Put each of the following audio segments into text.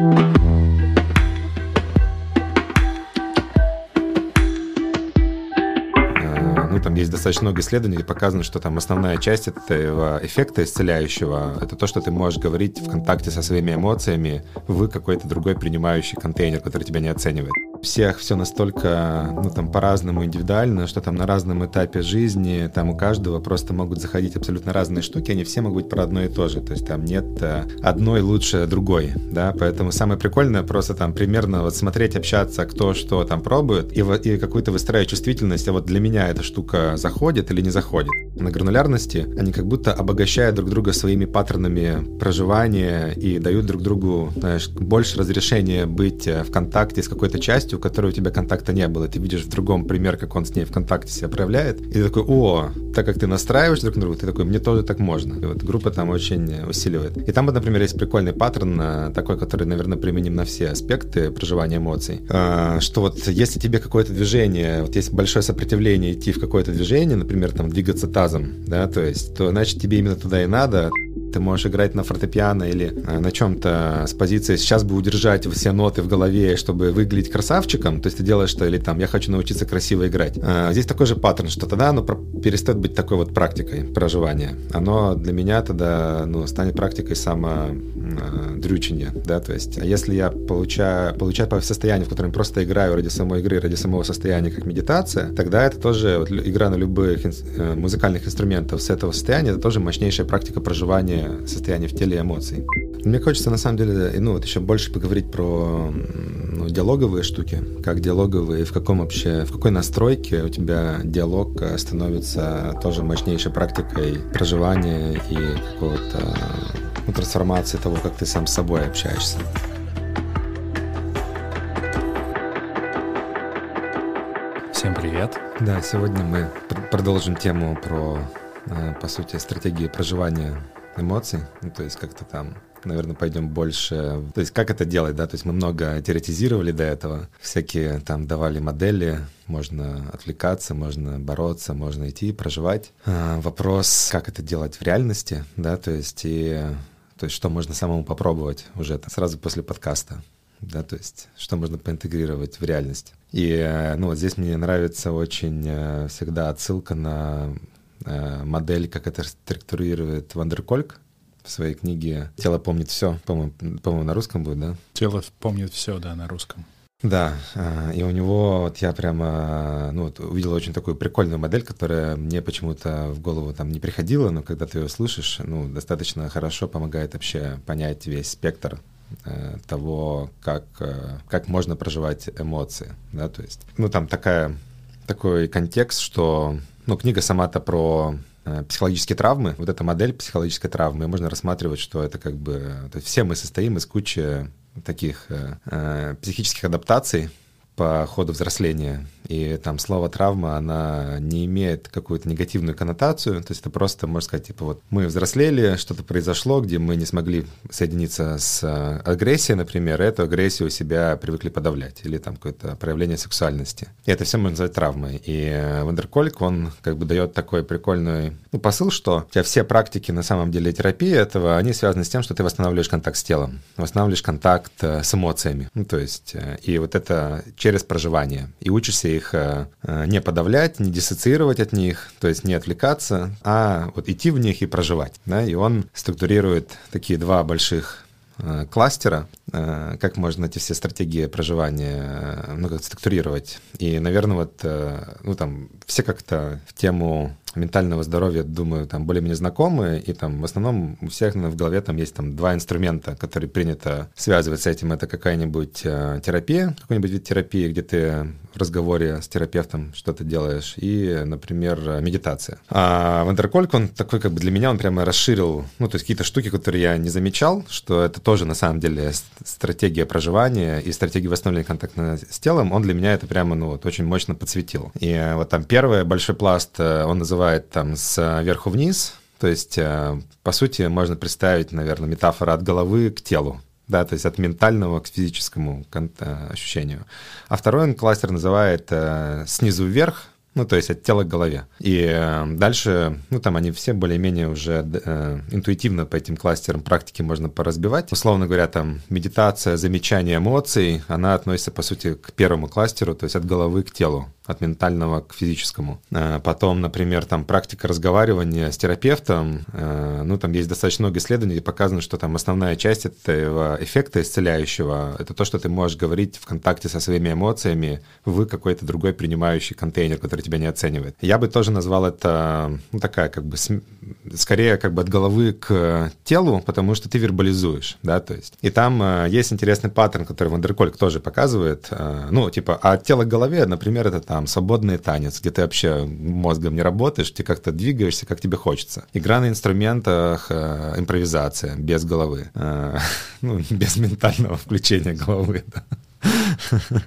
ну, там достаточно много исследований, показано, что там основная часть этого эффекта исцеляющего — это то, что ты можешь говорить в контакте со своими эмоциями в какой-то другой принимающий контейнер, который тебя не оценивает. Всех все настолько, ну, там, по-разному индивидуально, что там на разном этапе жизни, там у каждого просто могут заходить абсолютно разные штуки, они все могут быть про одно и то же, то есть там нет э, одной лучше другой, да, поэтому самое прикольное просто там примерно вот смотреть, общаться, кто что там пробует, и, и какую-то выстраивать чувствительность, а вот для меня эта штука заходит или не заходит. На гранулярности они как будто обогащают друг друга своими паттернами проживания и дают друг другу, знаешь, больше разрешения быть э, в контакте с какой-то частью, у которой у тебя контакта не было, ты видишь в другом пример, как он с ней в контакте себя проявляет, и ты такой, о, так как ты настраиваешь друг друга, ты такой, мне тоже так можно. И вот группа там очень усиливает. И там, вот, например, есть прикольный паттерн, э, такой, который, наверное, применим на все аспекты проживания эмоций, э, что вот если тебе какое-то движение, вот есть большое сопротивление идти в какое-то движение, например, там двигаться тазом, да, то есть, то значит тебе именно туда и надо, ты можешь играть на фортепиано или э, на чем-то с позиции «сейчас бы удержать все ноты в голове, чтобы выглядеть красавчиком», то есть ты делаешь что, или там «я хочу научиться красиво играть». А, здесь такой же паттерн, что тогда оно перестает быть такой вот практикой проживания. Оно для меня тогда ну, станет практикой самодрючения, да, то есть а если я получаю, получаю состояние, в котором просто играю ради самой игры, ради самого состояния, как медитация, тогда это тоже вот, игра на любых э, музыкальных инструментов с этого состояния, это тоже мощнейшая практика проживания состояние, состояние в теле эмоций. Мне хочется, на самом деле, ну, вот еще больше поговорить про ну, диалоговые штуки, как диалоговые, в каком вообще, в какой настройке у тебя диалог становится тоже мощнейшей практикой проживания и какого-то ну, трансформации того, как ты сам с собой общаешься. Всем привет. Да, сегодня мы продолжим тему про, э, по сути, стратегии проживания эмоций, ну, то есть как-то там, наверное, пойдем больше, то есть как это делать, да, то есть мы много теоретизировали до этого, всякие там давали модели, можно отвлекаться, можно бороться, можно идти, проживать. А, вопрос, как это делать в реальности, да, то есть и то есть что можно самому попробовать уже сразу после подкаста, да, то есть что можно поинтегрировать в реальность. И, ну, вот здесь мне нравится очень э, всегда отсылка на Э, модель, как это структурирует Вандеркольк в своей книге «Тело помнит все». По-моему, по на русском будет, да? «Тело помнит все», да, на русском. Да, э, и у него вот я прямо ну, вот увидел очень такую прикольную модель, которая мне почему-то в голову там не приходила, но когда ты ее слышишь, ну, достаточно хорошо помогает вообще понять весь спектр э, того, как, э, как можно проживать эмоции, да, то есть, ну, там такая, такой контекст, что ну, книга сама-то про э, психологические травмы, вот эта модель психологической травмы, можно рассматривать, что это как бы... То есть все мы состоим из кучи таких э, э, психических адаптаций по ходу взросления. И там слово травма, она не имеет какую-то негативную коннотацию. То есть это просто, можно сказать, типа вот мы взрослели, что-то произошло, где мы не смогли соединиться с э, агрессией, например, эту агрессию у себя привыкли подавлять. Или там какое-то проявление сексуальности. И это все можно назвать травмой. И э, Вандеркольк, он как бы дает такой прикольный ну, посыл, что у тебя все практики на самом деле терапии этого, они связаны с тем, что ты восстанавливаешь контакт с телом, восстанавливаешь контакт э, с эмоциями. Ну, то есть, и вот это через проживание. И учишься их их э, э, не подавлять, не диссоциировать от них, то есть не отвлекаться, а вот идти в них и проживать. Да? И он структурирует такие два больших э, кластера, как можно эти все стратегии проживания ну, как структурировать. И, наверное, вот ну, там, все как-то в тему ментального здоровья, думаю, там более-менее знакомы, и там в основном у всех в голове там есть там два инструмента, которые принято связывать с этим. Это какая-нибудь э, терапия, какой-нибудь вид терапии, где ты в разговоре с терапевтом что-то делаешь, и, например, медитация. А Вандеркольк, он такой как бы для меня, он прямо расширил, ну, то есть какие-то штуки, которые я не замечал, что это тоже на самом деле стратегия проживания и стратегия восстановления контакта с телом, он для меня это прямо, ну, вот очень мощно подсветил. И вот там первый большой пласт, э, он называется бывает там сверху вниз, то есть, э, по сути, можно представить, наверное, метафора от головы к телу, да, то есть от ментального к физическому ощущению. А второй он кластер называет э, снизу вверх, Ну, то есть от тела к голове. И э, дальше, ну, там они все более-менее уже э, интуитивно по этим кластерам практики можно поразбивать. Условно говоря, там медитация, замечание эмоций, она относится, по сути, к первому кластеру, то есть от головы к телу от ментального к физическому. Э, потом, например, там практика разговаривания с терапевтом, э, ну, там есть достаточно много исследований, где показано, что там основная часть этого эффекта исцеляющего — это то, что ты можешь говорить в контакте со своими эмоциями в какой-то другой принимающий контейнер, который тебя не оценивает. Я бы тоже назвал это, ну, такая как бы, скорее как бы от головы к телу, потому что ты вербализуешь, да, то есть. И там э, есть интересный паттерн, который Вандеркольк тоже показывает, ну, типа, а от тела к голове, например, это там свободный танец, где ты вообще мозгом не работаешь, ты как-то двигаешься, как тебе хочется. Игра на инструментах, э, импровизация, без головы. Э, ну, без ментального включения головы, да.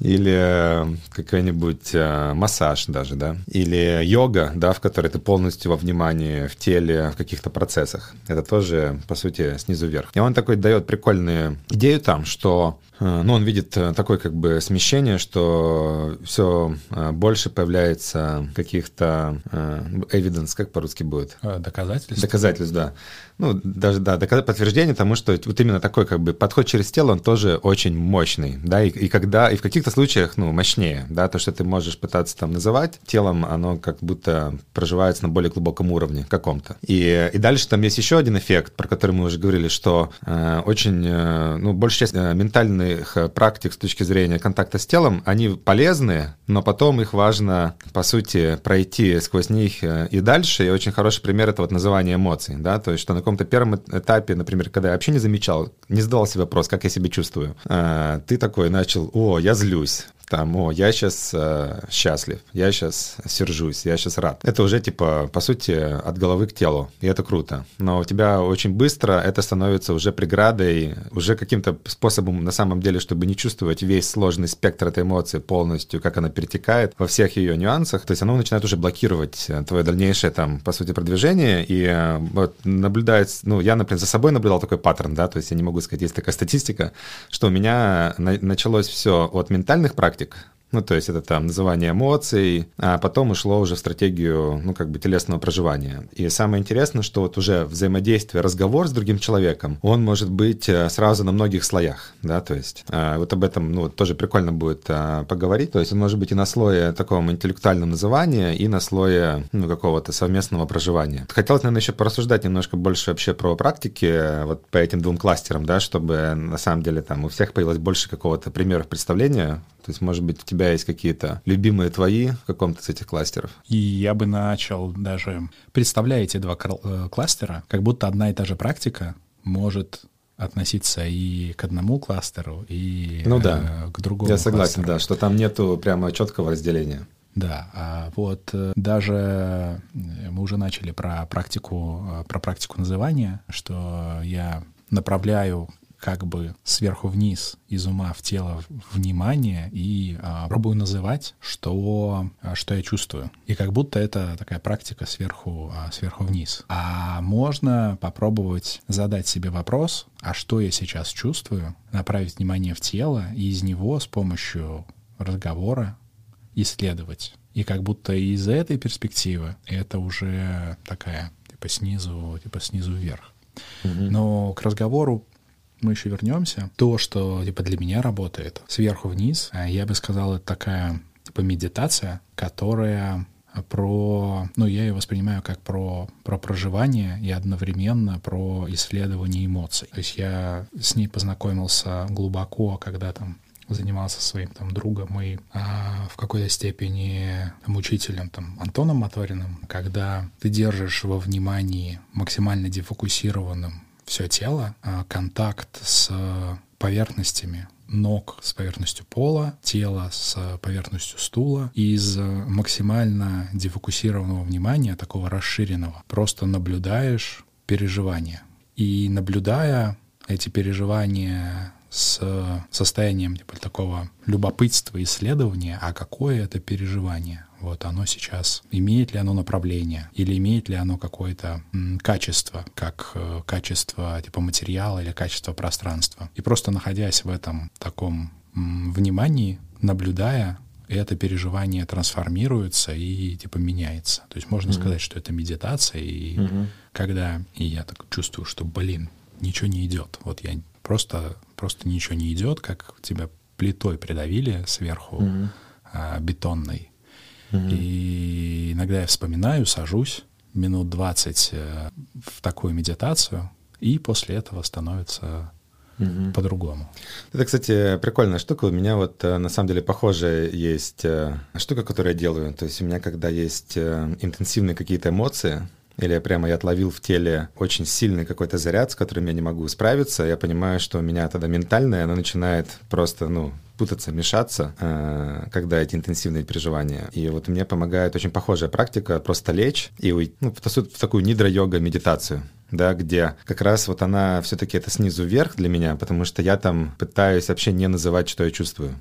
Или э, какой-нибудь э, массаж даже, да. Или йога, да, в которой ты полностью во внимании, в теле, в каких-то процессах. Это тоже, по сути, снизу вверх. И он такой дает прикольную идею там, что Э, ну, он видит такое как бы смещение, что все больше появляется каких-то evidence, как по-русски будет? Доказательств. Доказательств, да. Ну, даже, да, подтверждение тому, что вот именно такой как бы подход через тело, он тоже очень мощный, да, и, и когда, и в каких-то случаях, ну, мощнее, да, то, что ты можешь пытаться там называть телом, оно как будто проживается на более глубоком уровне каком-то. И, и дальше там есть еще один эффект, про который мы уже говорили, что э, очень, э, ну, большая часть э, ментальной разных э, практик с точки зрения контакта с телом, они полезны, но потом их важно, по сути, пройти сквозь них э, и дальше. И очень хороший пример — это вот называние эмоций, да, то есть что на каком-то первом этапе, например, когда я вообще не замечал, не задавал себе вопрос, как я себя чувствую, э, ты такой начал, о, я злюсь, Vilnius там, о, я сейчас э, счастлив, я сейчас сержусь, я сейчас рад. Это уже, типа, по сути, от головы к телу, и это круто. Но у тебя очень быстро это становится уже преградой, уже каким-то способом, на самом деле, чтобы не чувствовать весь сложный спектр этой эмоции полностью, как она перетекает во всех ее нюансах. То есть оно начинает уже блокировать э, твое дальнейшее, там, по сути, продвижение, и э, вот наблюдается, ну, я, например, за собой наблюдал такой паттерн, да, то есть я не могу сказать, есть такая статистика, что у меня на- началось все от ментальных практик, практик. Ну, то есть это там называние эмоций, а потом ушло уже в стратегию, ну, как бы телесного проживания. И самое интересное, что вот уже взаимодействие, разговор с другим человеком, он может быть э, сразу на многих слоях, да, то есть а, вот об этом, ну, тоже прикольно будет а, поговорить. То есть он может быть и на слое таком интеллектуальном называния, и на слое, ну, какого-то совместного проживания. Хотелось, наверное, еще порассуждать немножко больше вообще про практики вот по этим двум кластерам, да, чтобы на самом деле там у всех появилось больше какого-то примеров представления. То есть, может быть, тебя есть какие-то любимые твои в каком-то из этих кластеров? И я бы начал даже, представляя эти два э, кластера, как будто одна и та же практика может относиться и к одному кластеру, и ну, да. э, к другому. Я согласен, кластеру. да, что там нету прямо четкого разделения. Да, а вот э, даже мы уже начали про практику, про практику называния, что я направляю как бы сверху вниз из ума в тело внимание и а, пробую называть, что, а, что я чувствую. И как будто это такая практика сверху, а, сверху вниз. А можно попробовать задать себе вопрос, а что я сейчас чувствую, направить внимание в тело и из него с помощью разговора исследовать. И как будто из этой перспективы это уже такая типа снизу, типа снизу вверх. Но к разговору мы еще вернемся. То, что типа для меня работает сверху вниз, а я бы сказал, это такая типа медитация, которая про, ну, я ее воспринимаю как про, про проживание и одновременно про исследование эмоций. То есть я с ней познакомился глубоко, когда там занимался своим там другом и а, в какой-то степени там, учителем там Антоном Моториным, когда ты держишь во внимании максимально дефокусированным все тело, а, контакт с поверхностями ног с поверхностью пола, тело с поверхностью стула. из максимально дефокусированного внимания, такого расширенного, просто наблюдаешь переживания. И наблюдая эти переживания с состоянием типа, такого любопытства, исследования, а какое это переживание, вот оно сейчас, имеет ли оно направление или имеет ли оно какое-то качество, как э, качество типа материала или качество пространства. И просто находясь в этом таком м, внимании, наблюдая это переживание трансформируется и типа меняется. То есть можно mm-hmm. сказать, что это медитация, и mm-hmm. когда и я так чувствую, что, блин, ничего не идет. Вот я просто, просто ничего не идет, как тебя плитой придавили сверху mm-hmm. а, бетонной. И иногда я вспоминаю, сажусь минут 20 э, в такую медитацию, и после этого становится угу. по-другому. Это, кстати, прикольная штука. У меня вот э, на самом деле похожая есть э, штука, которую я делаю. То есть у меня, когда есть интенсивные какие-то эмоции, или прямо я отловил в теле очень сильный какой-то заряд, с которым я не могу справиться, я понимаю, что у меня тогда ментальное, оно начинает просто, ну, путаться, мешаться, когда эти интенсивные переживания. И вот мне помогает очень похожая практика, просто лечь и уйти, ну, в такую нидра-йога медитацию да, где как раз вот она все-таки это снизу вверх для меня, потому что я там пытаюсь вообще не называть, что я чувствую.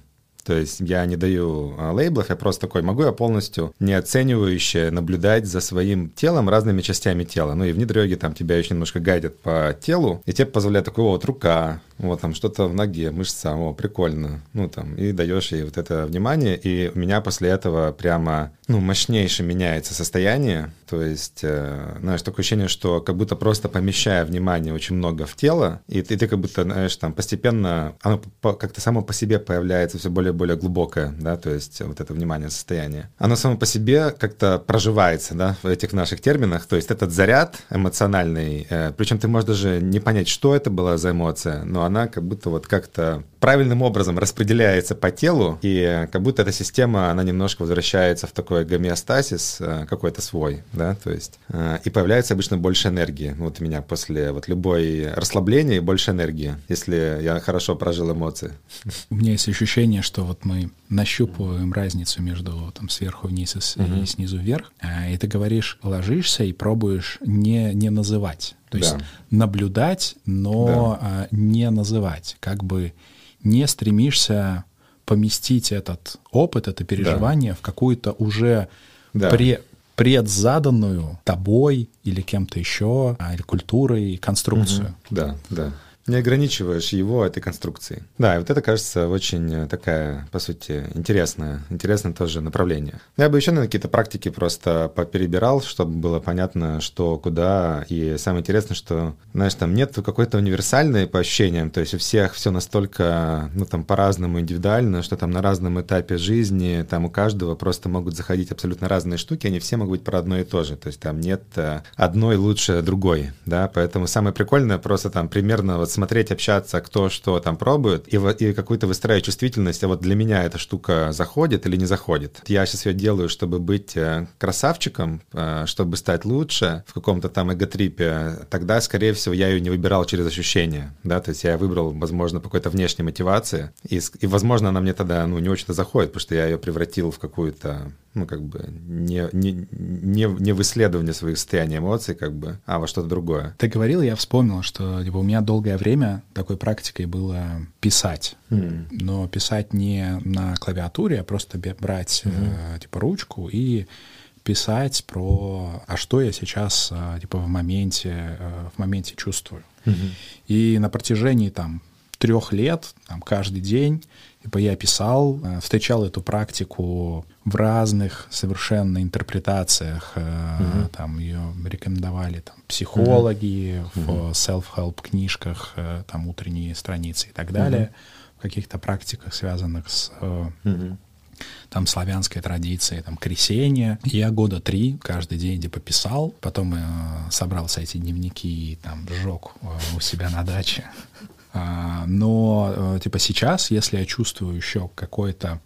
То есть я не даю а, лейблов, я просто такой, могу я полностью неоценивающе наблюдать за своим телом, разными частями тела. Ну и в нидреге там тебя еще немножко гайдят по телу, и тебе позволяет такой, вот рука, вот там что-то в ноге, мышца, о, прикольно. Ну там, и даешь ей вот это внимание, и у меня после этого прямо ну, мощнейше меняется состояние. То есть, э, знаешь, такое ощущение, что как будто просто помещая внимание очень много в тело, и ты, ты как будто, знаешь, там постепенно, оно как-то само по себе появляется все более и более глубокое, да, то есть вот это внимание, состояние. Оно само по себе как-то проживается, да, в этих наших терминах. То есть этот заряд эмоциональный, э, причем ты можешь даже не понять, что это была за эмоция, но она как будто вот как-то правильным образом распределяется по телу, и как будто эта система, она немножко возвращается в такой гомеостасис э, какой-то свой, да, то есть, э, и появляется обычно больше энергии. Вот у меня после вот любой расслабления больше энергии, если я хорошо прожил эмоции. У меня есть ощущение, что вот мы нащупываем разницу между там сверху вниз и, угу. и снизу вверх, а, и ты говоришь, ложишься и пробуешь не, не называть. То есть да. наблюдать, но да. А, не называть. Как бы не стремишься поместить этот опыт, это переживание да. в какую-то уже да. пре предзаданную тобой или кем-то еще, а, или культурой конструкцию. Угу. Да, да не ограничиваешь его этой конструкцией. Да, и вот это кажется очень э, такая, по сути, интересная, интересное тоже направление. Я бы еще на какие-то практики просто поперебирал, чтобы было понятно, что куда. И самое интересное, что, знаешь, там нет какой-то универсальной по ощущениям, то есть у всех все настолько, ну, там, по-разному индивидуально, что там на разном этапе жизни, там у каждого просто могут заходить абсолютно разные штуки, они все могут быть про одно и то же, то есть там нет э, одной лучше другой, да, поэтому самое прикольное просто там примерно вот смотреть, общаться, кто что там пробует, и, и какую-то выстраивать чувствительность, а вот для меня эта штука заходит или не заходит. Я сейчас ее делаю, чтобы быть э, красавчиком, э, чтобы стать лучше в каком-то там эго-трипе, тогда, скорее всего, я ее не выбирал через ощущения, да, то есть я выбрал, возможно, по какой-то внешней мотивации, и, и, возможно, она мне тогда, ну, не очень-то заходит, потому что я ее превратил в какую-то ну, как бы, не, не, не, не в исследование своих состояний эмоций, как бы, а во что-то другое. Ты говорил, я вспомнил, что типа, у меня долгое время такой практикой было писать. Mm. Но писать не на клавиатуре, а просто брать, mm-hmm. э, типа, ручку и писать про, а что я сейчас, э, типа, в моменте, э, в моменте чувствую. Mm-hmm. И на протяжении, там, трех лет, там, каждый день Типа я писал, э, встречал эту практику в разных совершенно интерпретациях. Угу. Там ее рекомендовали там, психологи угу. в self-help книжках, э, там утренние страницы и так далее. Угу. В каких-то практиках, связанных с угу там славянской традиции, там крещение. Я года три каждый день типа писал, потом э, собрался эти дневники и там сжег э, у себя на даче. А, но, э, типа, сейчас, если я чувствую еще какое-то,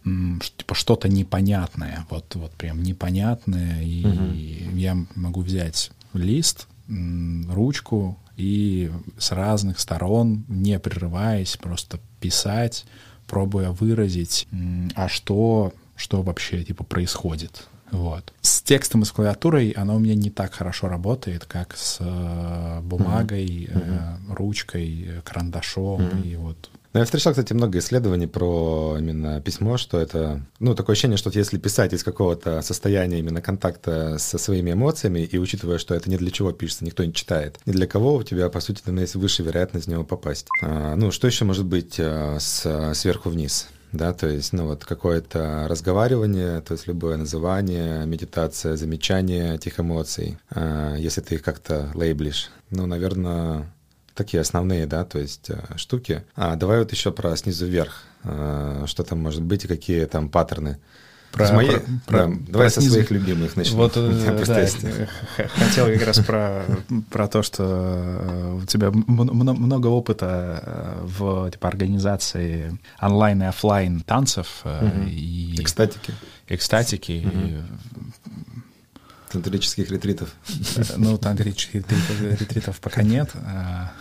типа, что-то непонятное, вот, вот прям непонятное, и угу. я могу взять лист, ручку и с разных сторон, не прерываясь, просто писать, пробуя выразить, а что, что вообще, типа, происходит. Вот. С текстом и с клавиатурой оно у меня не так хорошо работает, как с э, бумагой, mm-hmm. э, ручкой, карандашом mm-hmm. и вот ну, я встречал, кстати, много исследований про именно письмо, что это, ну, такое ощущение, что если писать из какого-то состояния именно контакта со своими эмоциями, и учитывая, что это ни для чего пишется, никто не читает, ни для кого у тебя, по сути, есть высшая вероятность в него попасть. А, ну, что еще может быть а, с, сверху вниз? Да, то есть, ну вот какое-то разговаривание, то есть любое называние, медитация, замечание этих эмоций, э, если ты их как-то лейблишь. Ну, наверное, такие основные, да, то есть э, штуки. А давай вот еще про снизу вверх, э, что там может быть и какие там паттерны. Про, мои, про, про, да, давай про со своих любимых начнем. Вот, э, да, хотел как раз про, про то, что э, у тебя много опыта э, в типа, организации онлайн и офлайн танцев Мгм. и Экстатики, экстатики. и, тантрических ретритов. э, ну, тантрических ретритов, пока нет. а,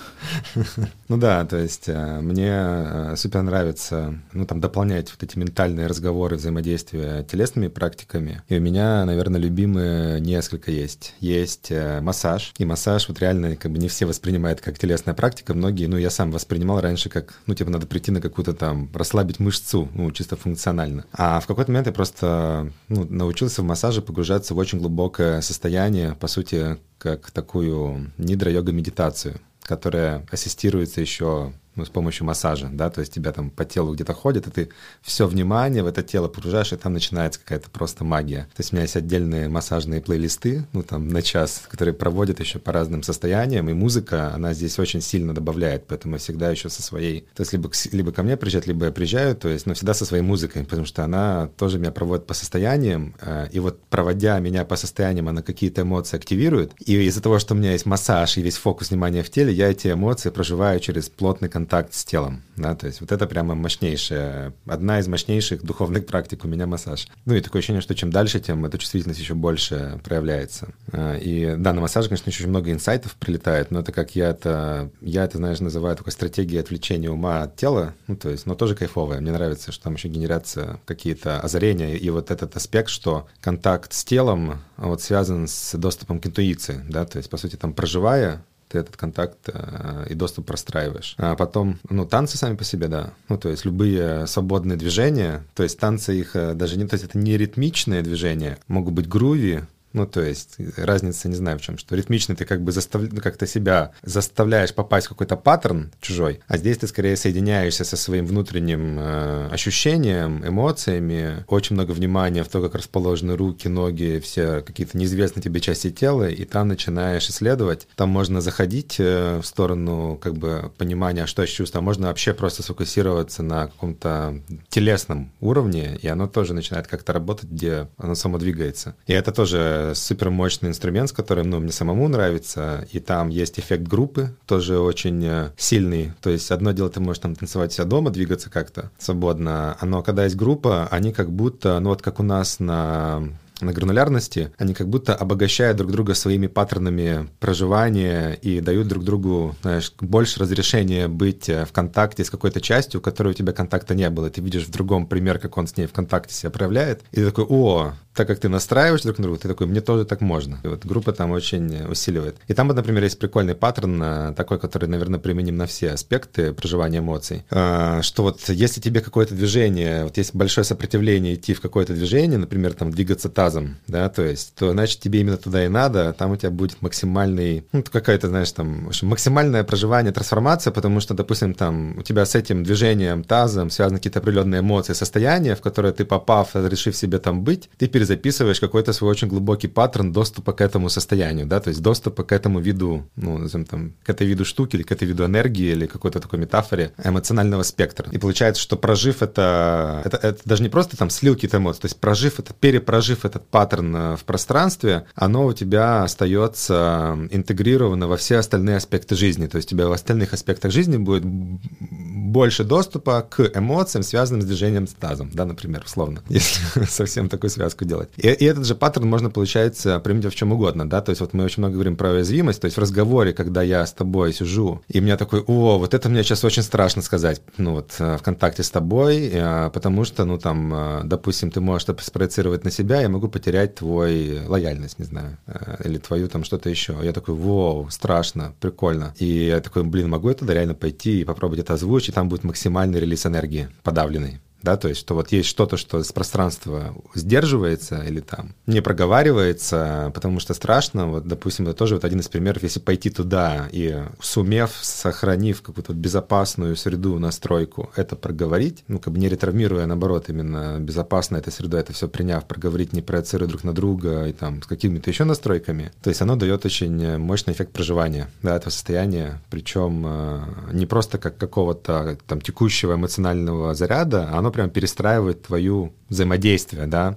Ну да, то есть э, мне э, супер нравится, ну там дополнять вот эти ментальные разговоры, взаимодействия телесными практиками. И у меня, наверное, любимые несколько есть. Есть массаж. И массаж вот реально как бы не все воспринимают как телесная практика. Многие, ну я сам воспринимал раньше как, ну типа надо прийти на какую-то там, расслабить мышцу, ну чисто функционально. А в какой-то момент я просто ну, научился в массаже погружаться в очень глубокое состояние, по сути, как такую нидра-йога-медитацию которая ассистируется еще ну, с помощью массажа, да, то есть тебя там по телу где-то ходит, и ты все внимание в это тело погружаешь, и там начинается какая-то просто магия. То есть у меня есть отдельные массажные плейлисты, ну там на час, которые проводят еще по разным состояниям, и музыка, она здесь очень сильно добавляет, поэтому я всегда еще со своей, то есть либо, либо ко мне приезжают, либо я приезжаю, то есть, но всегда со своей музыкой, потому что она тоже меня проводит по состояниям, э, и вот проводя меня по состояниям, она какие-то эмоции активирует, и из-за того, что у меня есть массаж и весь фокус внимания в теле, я эти эмоции проживаю через плотный контакт с телом, да, то есть вот это прямо мощнейшая, одна из мощнейших духовных практик у меня массаж. Ну и такое ощущение, что чем дальше, тем эта чувствительность еще больше проявляется. А, И да, на массаже, конечно, еще очень много инсайтов прилетает, но это как я это, я это, знаешь, называю такой стратегией отвлечения ума от тела, ну то есть, но тоже кайфовая. Мне нравится, что там еще генерятся какие-то озарения, и вот этот аспект, что контакт с телом вот связан с доступом к интуиции, да, то есть, по сути, там проживая ты этот контакт э, и доступ простраиваешь. А потом, ну, танцы сами по себе, да. Ну, то есть любые свободные движения, то есть танцы их э, даже не, то есть это не ритмичные движения, могут быть груви, ну, то есть разница не знаю в чем, что ритмичный ты как бы застав... ну, как-то себя заставляешь попасть в какой-то паттерн чужой, а здесь ты скорее соединяешься со своим внутренним э, ощущением, эмоциями, очень много внимания в то, как расположены руки, ноги, все какие-то неизвестные тебе части тела, и там начинаешь исследовать. Там можно заходить э, в сторону как бы понимания, что я чувствую, а можно вообще просто сфокусироваться на каком-то телесном уровне, и оно тоже начинает как-то работать, где оно само двигается. И это тоже супер мощный инструмент, с которым, ну, мне самому нравится, и там есть эффект группы, тоже очень э, сильный. То есть одно дело, ты можешь там танцевать себя дома, двигаться как-то свободно, а но когда есть группа, они как будто, ну вот как у нас на на гранулярности, они как будто обогащают друг друга своими паттернами проживания и дают друг другу, знаешь, больше разрешения быть э, в контакте с какой-то частью, у которой у тебя контакта не было. Ты видишь в другом пример, как он с ней в контакте себя проявляет, и ты такой, о, так как ты настраиваешь друг на друга, ты такой, мне тоже так можно. И вот группа там очень усиливает. И там вот, например, есть прикольный паттерн, э, такой, который, наверное, применим на все аспекты проживания эмоций, Э, что вот если тебе какое-то движение, вот есть большое сопротивление идти в какое-то движение, например, там двигаться тазом, да, то есть, то значит тебе именно туда и надо, там у тебя будет максимальный, ну, какая-то, знаешь, там, в максимальное проживание, трансформация, потому что, допустим, там у тебя с этим движением тазом связаны какие-то определенные эмоции, состояния, в которые ты попав, решив себе там быть, ты перезаписываешь какой-то свой очень глубокий паттерн доступа к этому состоянию, да, то есть доступа к этому виду, ну, назовем там, к этой виду штуки или к этой виду энергии или какой-то такой метафоре эмоционального спектра. И получается, что прожив это, это, это даже не просто там слил какие-то эмоции, то есть прожив это, перепрожив этот паттерн э, в пространстве, оно у тебя остается интегрировано во все остальные аспекты жизни, то есть у тебя в остальных аспектах жизни будет больше доступа к эмоциям, связанным с движением с тазом, да, например, условно, если совсем такую связку делать. И, и этот же паттерн можно, получается, применить в чем угодно, да, то есть вот мы очень много говорим про уязвимость, то есть в разговоре, когда я с тобой сижу, и меня такой, о, вот это мне сейчас очень страшно сказать, ну вот э, в контакте с тобой, э, потому что, ну там, допустим, ты можешь это спроецировать на себя, я могу потерять твой лояльность, не знаю, э, или твою там что-то еще. Я такой, вау, страшно, прикольно. И я такой, блин, могу я туда реально пойти и попробовать это озвучить, и там будет максимальный релиз энергии подавленный. Да, то есть, что вот есть что-то, что с пространства сдерживается или там не проговаривается, потому что страшно, вот, допустим, это тоже вот один из примеров, если пойти туда и сумев, сохранив какую-то безопасную среду, настройку, это проговорить, ну, как бы не ретравмируя, а наоборот, именно безопасно этой средой, это все приняв, проговорить, не проецируя друг на друга и там с какими-то еще настройками, то есть оно дает очень мощный эффект проживания, да, этого состояния, причем э, не просто как какого-то там текущего эмоционального заряда, а оно прям перестраивает твою взаимодействие, да,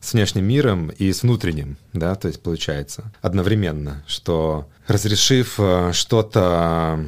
с внешним миром и с внутренним, да, то есть получается одновременно, что разрешив э, что-то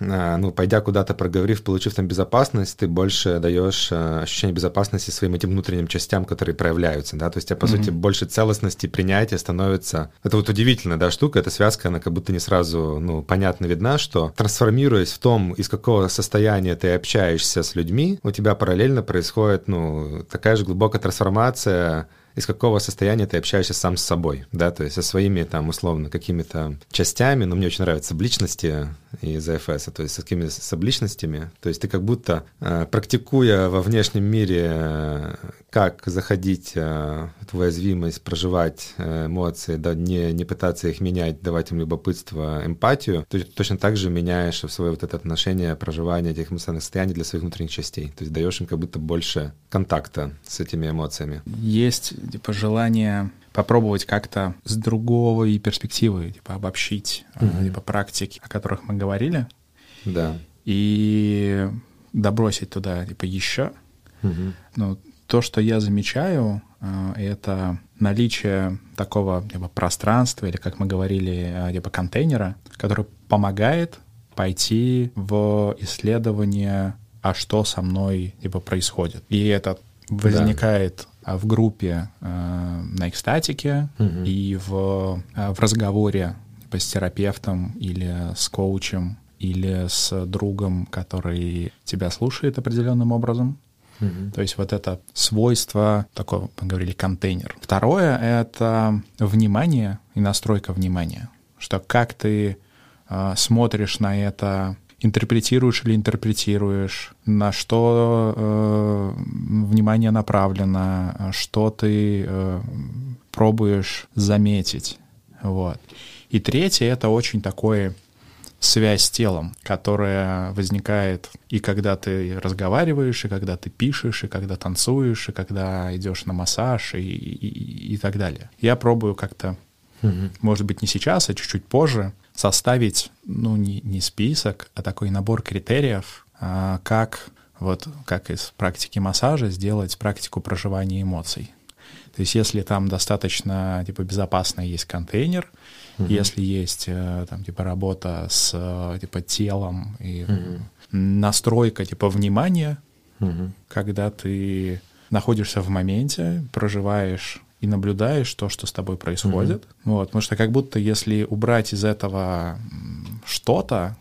ну, пойдя куда-то, проговорив, получив там безопасность, ты больше даешь э, ощущение безопасности своим этим внутренним частям, которые проявляются, да, то есть, тебя, по mm-hmm. сути, больше целостности, принятия становится... Это вот удивительная, да, штука, эта связка, она как будто не сразу, ну, понятно видна, что трансформируясь в том, из какого состояния ты общаешься с людьми, у тебя параллельно происходит, ну, такая же глубокая трансформация из какого состояния ты общаешься сам с собой, да, то есть со своими там условно какими-то частями, но мне очень нравятся обличности из АФС, то есть с какими с обличностями, то есть ты как будто э, практикуя во внешнем мире, как заходить э, в уязвимость, проживать э, эмоции, да, не, не пытаться их менять, давать им любопытство, эмпатию, то есть точно так же меняешь в свое вот это отношение, проживание этих эмоциональных состояний для своих внутренних частей, то есть даешь им как будто больше контакта с этими эмоциями. Есть типа желание попробовать как-то с другого перспективы, типа обобщить mm-hmm. типа практики, о которых мы говорили. Да. И добросить туда типа еще. Mm-hmm. Ну, то, что я замечаю, э, это наличие такого типа, пространства, или, как мы говорили, типа контейнера, который помогает пойти в исследование, а что со мной типа происходит. И это возникает а, в группе э, на экстатике угу. и в, э, в разговоре типа, с терапевтом или с коучем или с другом, который тебя слушает определенным образом. Mm-hmm. То есть вот это свойство, такое, мы говорили, контейнер. Второе — это внимание и настройка внимания. Что как ты э, смотришь на это интерпретируешь или интерпретируешь, на что э, внимание направлено, что ты э, пробуешь заметить. Вот. И третье — это очень такое связь с телом, которая возникает и когда ты разговариваешь, и когда ты пишешь, и когда танцуешь, и когда идешь на массаж, и, и, и так далее. Я пробую как-то, угу. может быть, не сейчас, а чуть-чуть позже, составить, ну, не, не список, а такой набор критериев, а, как вот как из практики массажа сделать практику проживания эмоций. То есть если там достаточно типа безопасно есть контейнер, угу. если есть э, там типа работа с типа телом и угу. настройка типа внимания, угу. когда ты находишься в моменте, проживаешь и наблюдаешь то, что с тобой происходит. Mm-hmm. Вот, потому что как будто если убрать из этого что-то,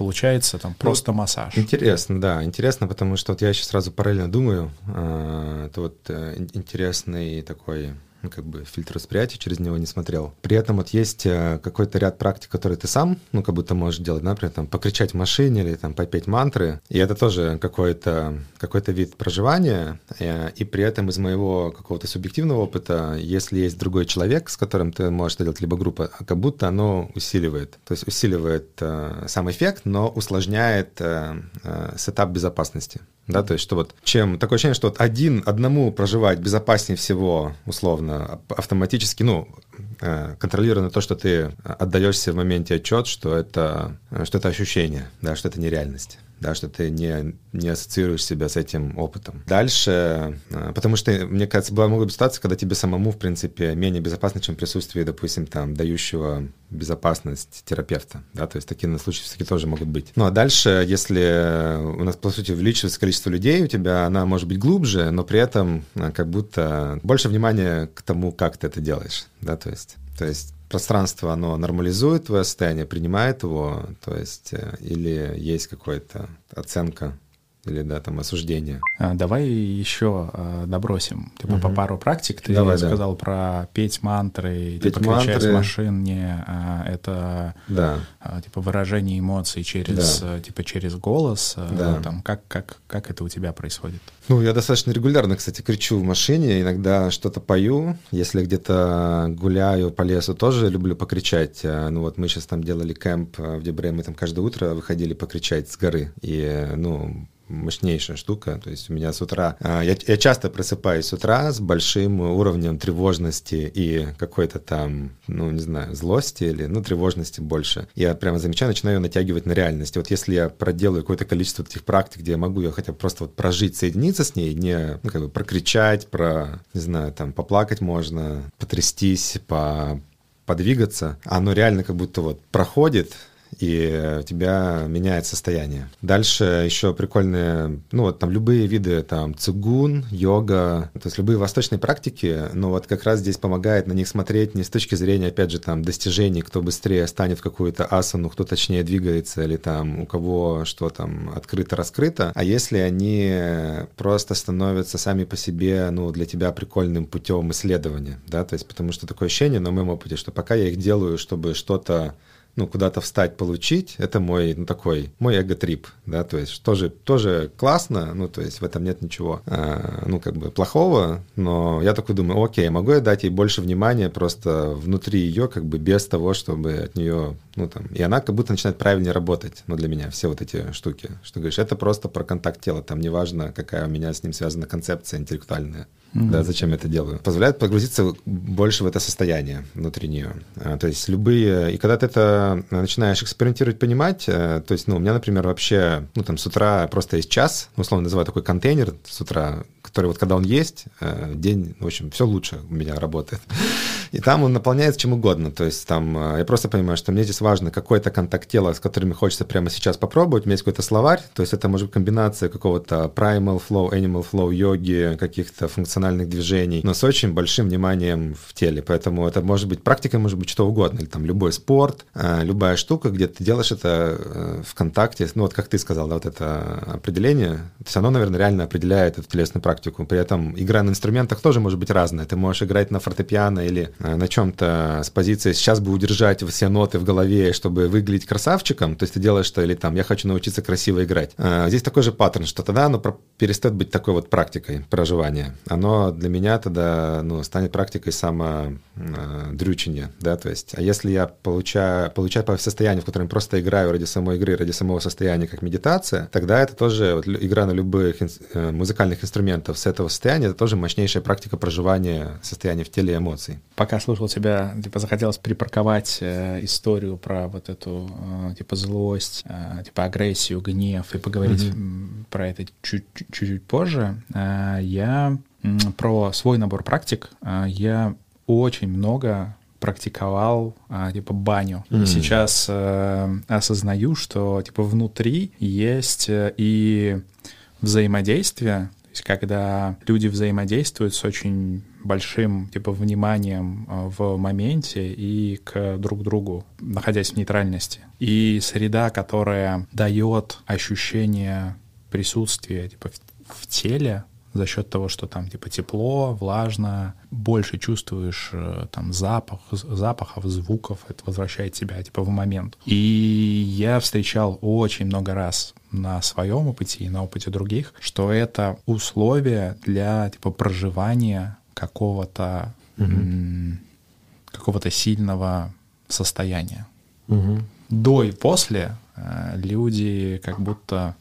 получается там просто ну, массаж. Интересно, да, интересно, потому что вот я сейчас сразу параллельно думаю, э, это вот э, интересный такой ну, как бы фильтр восприятия, через него не смотрел. При этом вот есть э, какой-то ряд практик, которые ты сам, ну, как будто можешь делать, например, там, покричать в машине или там попеть мантры, и это тоже какой-то какой вид проживания, э, и при этом из моего какого-то субъективного опыта, если есть другой человек, с которым ты можешь это делать, либо группа, как будто оно усиливает, то есть усиливает э, сам эффект, но усложняет сетап безопасности да, то есть что вот чем такое ощущение, что вот один одному проживать безопаснее всего, условно, автоматически, ну, э, контролируя то, что ты отдаешься в моменте отчет, что это, что это ощущение, да, что это нереальность да, что ты не, не ассоциируешь себя с этим опытом. Дальше, э, потому что, мне кажется, была могут быть ситуации, когда тебе самому, в принципе, менее безопасно, чем присутствие, допустим, там, дающего безопасность терапевта, да, то есть такие случаи все-таки тоже могут быть. Ну, а дальше, если у нас, по сути, увеличивается количество людей, у тебя она может быть глубже, но при этом э, как будто больше внимания к тому, как ты это делаешь, да, то есть, то есть пространство, оно нормализует твое состояние, принимает его, то есть, э, или есть какая-то оценка или, да, там, осуждения. А, давай еще а, добросим, типа, угу. по пару практик. Ты давай, сказал да. про петь мантры, петь типа, мантры. кричать машин, не, а, это, да. а, типа, выражение эмоций через, да. типа, через голос. Да. Там, как, как, как это у тебя происходит? Ну, я достаточно регулярно, кстати, кричу в машине, иногда что-то пою. Если где-то гуляю по лесу, тоже люблю покричать. Ну, вот мы сейчас там делали кемп в Дебре, мы там каждое утро выходили покричать с горы. И, ну, мощнейшая штука. То есть у меня с утра... А, я, я часто просыпаюсь с утра с большим уровнем тревожности и какой-то там, ну, не знаю, злости или, ну, тревожности больше. Я прямо замечаю, начинаю натягивать на реальность. Вот если я проделаю какое-то количество этих практик, где я могу я хотя бы просто вот прожить, соединиться с ней, не, ну, как бы прокричать, про, не знаю, там, поплакать можно, потрястись, по подвигаться, оно реально как будто вот проходит, и у тебя меняет состояние. Дальше еще прикольные, ну вот там любые виды, там цигун, йога, то есть любые восточные практики, но вот как раз здесь помогает на них смотреть не с точки зрения, опять же, там достижений, кто быстрее станет в какую-то асану, кто точнее двигается, или там у кого что там открыто-раскрыто, а если они просто становятся сами по себе, ну, для тебя прикольным путем исследования, да, то есть потому что такое ощущение на моем опыте, что пока я их делаю, чтобы что-то ну, куда-то встать, получить, это мой, ну, такой, мой эго-трип, да, то есть тоже, тоже классно, ну, то есть в этом нет ничего, а, ну, как бы плохого, но я такой думаю, окей, могу я дать ей больше внимания просто внутри ее, как бы без того, чтобы от нее, ну, там, и она как будто начинает правильнее работать, ну, для меня, все вот эти штуки, что говоришь, это просто про контакт тела, там, неважно, какая у меня с ним связана концепция интеллектуальная. Mm-hmm. Да, зачем я это делаю? Позволяет погрузиться больше в это состояние внутри нее. А, то есть любые... И когда ты это начинаешь экспериментировать, понимать, э, то есть, ну, у меня, например, вообще, ну, там, с утра просто есть час, условно называю такой контейнер с утра, который вот когда он есть, э, день, в общем, все лучше у меня работает. И там он наполняется чем угодно. То есть там э, я просто понимаю, что мне здесь важно какой-то контакт тела, с которыми хочется прямо сейчас попробовать. У меня есть какой-то словарь, то есть это может быть комбинация какого-то primal flow, animal flow, йоги, каких-то функциональных движений, но с очень большим вниманием в теле. Поэтому это может быть практика, может быть что угодно, или там любой спорт, э, любая штука, где ты делаешь это э, в контакте. Ну вот как ты сказал, да, вот это определение, то есть оно, наверное, реально определяет эту телесную практику. При этом игра на инструментах тоже может быть разная. Ты можешь играть на фортепиано или на чем-то с позиции сейчас бы удержать все ноты в голове, чтобы выглядеть красавчиком, то есть ты делаешь что, или там, я хочу научиться красиво играть. А, здесь такой же паттерн, что тогда оно перестает быть такой вот практикой проживания. Оно для меня тогда ну, станет практикой самодрючения, э, да, то есть, а если я получаю, получаю по состоянию, в котором просто играю ради самой игры, ради самого состояния, как медитация, тогда это тоже вот, игра на любых э, музыкальных инструментов с этого состояния, это тоже мощнейшая практика проживания состояния в теле и эмоций. Пока слушал тебя, типа, захотелось припарковать э, историю про вот эту, э, типа, злость, э, типа, агрессию, гнев, и поговорить mm-hmm. про это чуть-чуть позже. Э, я про свой набор практик, э, я очень много практиковал а, типа баню. Mm. И сейчас э, осознаю, что типа внутри есть э, и взаимодействие, то есть когда люди взаимодействуют с очень большим типа вниманием а, в моменте и к друг другу, находясь в нейтральности. И среда, которая дает ощущение присутствия типа в, в теле, за счет того, что там типа тепло, влажно, больше чувствуешь э, там запах, запахов, звуков, это возвращает тебя типа в момент. И я встречал очень много раз на своем опыте и на опыте других, что это условие для типа проживания какого-то угу. какого-то сильного состояния. Угу. До и после э, люди как будто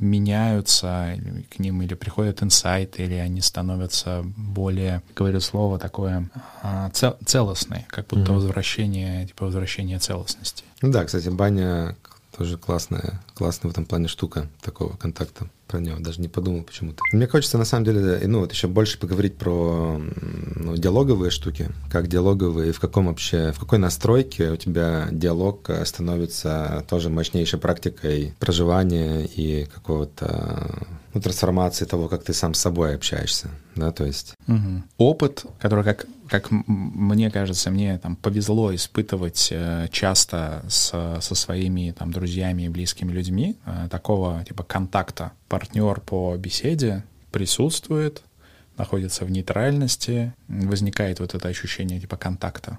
меняются, к ним или приходят инсайты, или они становятся более, говорю слово такое, а, цел, целостные, как будто mm возвращение, типа возвращение целостности. Да, кстати, баня тоже классная, классная в этом плане штука такого контакта. Про него даже не подумал почему-то. Мне хочется на самом деле, ну вот еще больше поговорить про ну, диалоговые штуки, как диалоговые, в каком вообще, в какой настройке у тебя диалог становится тоже мощнейшей практикой проживания и какого-то ну, трансформации того, как ты сам с собой общаешься, да, то есть... Угу. Опыт, который, как, как мне кажется, мне там повезло испытывать э, часто с, со своими там друзьями и близкими людьми, э, такого типа контакта, партнер по беседе присутствует, находится в нейтральности, возникает вот это ощущение типа контакта.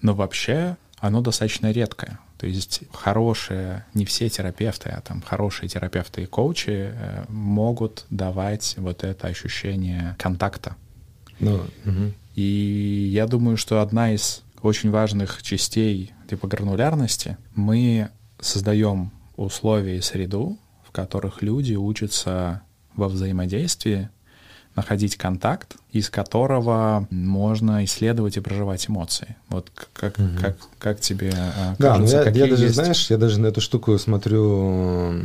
Но вообще оно достаточно редкое. То есть хорошие, не все терапевты, а там хорошие терапевты и коучи э, могут давать вот это ощущение контакта. Ну, угу. И я думаю, что одна из очень важных частей типа гранулярности, мы создаем условия и среду, в которых люди учатся во взаимодействии находить контакт, из которого можно исследовать и проживать эмоции. Вот как, угу. как, как тебе а, да, кажется, ну я, я даже, есть... знаешь, я даже на эту штуку смотрю,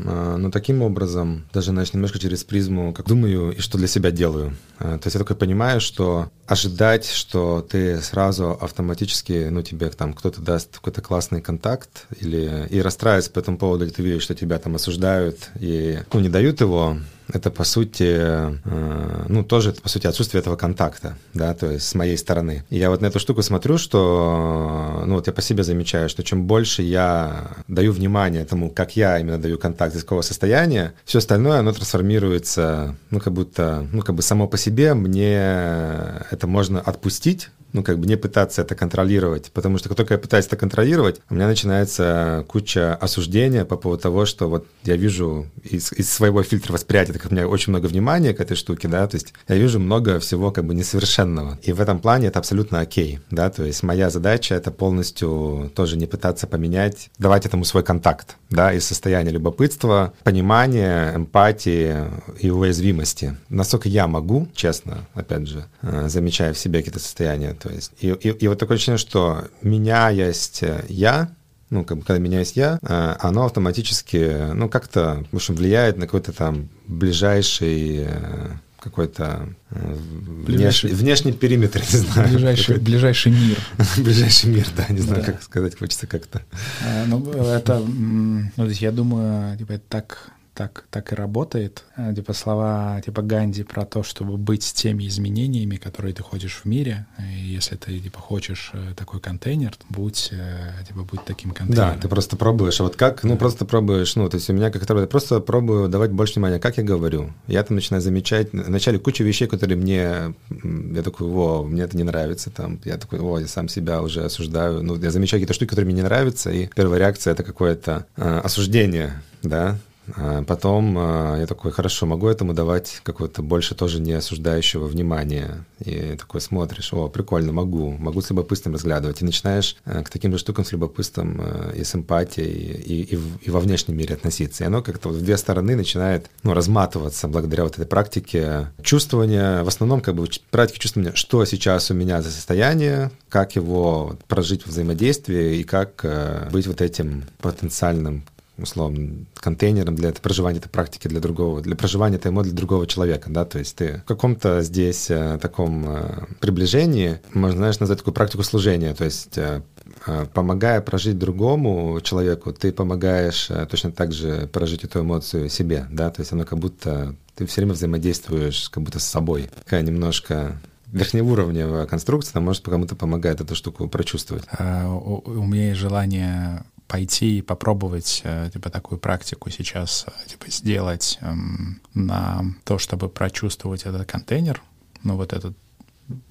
а, ну, таким образом, даже, знаешь, немножко через призму, как думаю и что для себя делаю. А, то есть я только понимаю, что ожидать, что ты сразу автоматически, ну, тебе там кто-то даст какой-то классный контакт или и расстраиваться по этому поводу, или ты видишь, что тебя там осуждают и, ну, не дают его, это, по сути, э, ну, тоже, по сути, отсутствие этого контакта, да, то есть с моей стороны. И я вот на эту штуку смотрю, что, ну, вот я по себе замечаю, что чем больше я даю внимание тому, как я именно даю контакт, из какого состояния, все остальное, оно трансформируется, ну, как будто, ну, как бы само по себе мне это можно отпустить, ну, как бы не пытаться это контролировать, потому что как только я пытаюсь это контролировать, у меня начинается куча осуждения по поводу того, что вот я вижу из, из своего фильтра восприятия, так как у меня очень много внимания к этой штуке, да, то есть я вижу много всего как бы несовершенного. И в этом плане это абсолютно окей, да, то есть моя задача это полностью тоже не пытаться поменять, давать этому свой контакт, да, из состояния любопытства, понимания, эмпатии и уязвимости. Насколько я могу, честно, опять же, э, замечая в себе какие-то состояния, то есть, и, и, и вот такое ощущение, что меня есть я, ну, как бы, когда меняюсь я, э, оно автоматически, ну, как-то, в общем, влияет на какой-то там ближайший э, какой-то э, ближайший... внешний, внешний периметр, не знаю. Ближайший, ближайший мир. ближайший мир, да, не знаю, да. как сказать, хочется как-то. А, ну, это, ну, я думаю, типа, это так так, так и работает. Э, типа слова типа Ганди про то, чтобы быть с теми изменениями, которые ты хочешь в мире. И если ты типа хочешь э, такой контейнер, будь э, типа будь таким контейнером. Да, ты просто пробуешь. А вот как? Ну просто пробуешь. Ну то есть у меня как я просто пробую давать больше внимания, как я говорю. Я там начинаю замечать вначале кучу вещей, которые мне я такой, во, мне это не нравится. Там я такой, о, я сам себя уже осуждаю. Ну я замечаю какие-то штуки, которые мне не нравятся, и первая реакция это какое-то э, осуждение, да, потом а, я такой, хорошо, могу этому давать какое-то больше тоже не осуждающего внимания. И такой смотришь, о, прикольно, могу, могу с любопытством разглядывать. И начинаешь э, к таким же штукам с любопытством и с эмпатией, и, и, и во внешнем мире относиться. И оно как-то вот в две стороны начинает ну, разматываться благодаря вот этой практике чувствования, в основном как бы практике чувствования, что сейчас у меня за состояние, как его прожить в взаимодействии и как быть вот этим потенциальным условно, контейнером для проживания этой практики для другого, для проживания этой для другого человека, да, то есть ты в каком-то здесь э, таком э, приближении, можно, знаешь, назвать такую практику служения, то есть э, помогая прожить другому человеку, ты помогаешь точно так же прожить эту эмоцию себе, да, то есть оно как будто ты все время взаимодействуешь как будто с собой. Такая немножко верхнеуровневая конструкция, она может кому-то помогает эту штуку прочувствовать. А, у, у меня есть желание пойти и попробовать э, типа такую практику сейчас э, типа сделать эм, на то, чтобы прочувствовать этот контейнер, ну вот это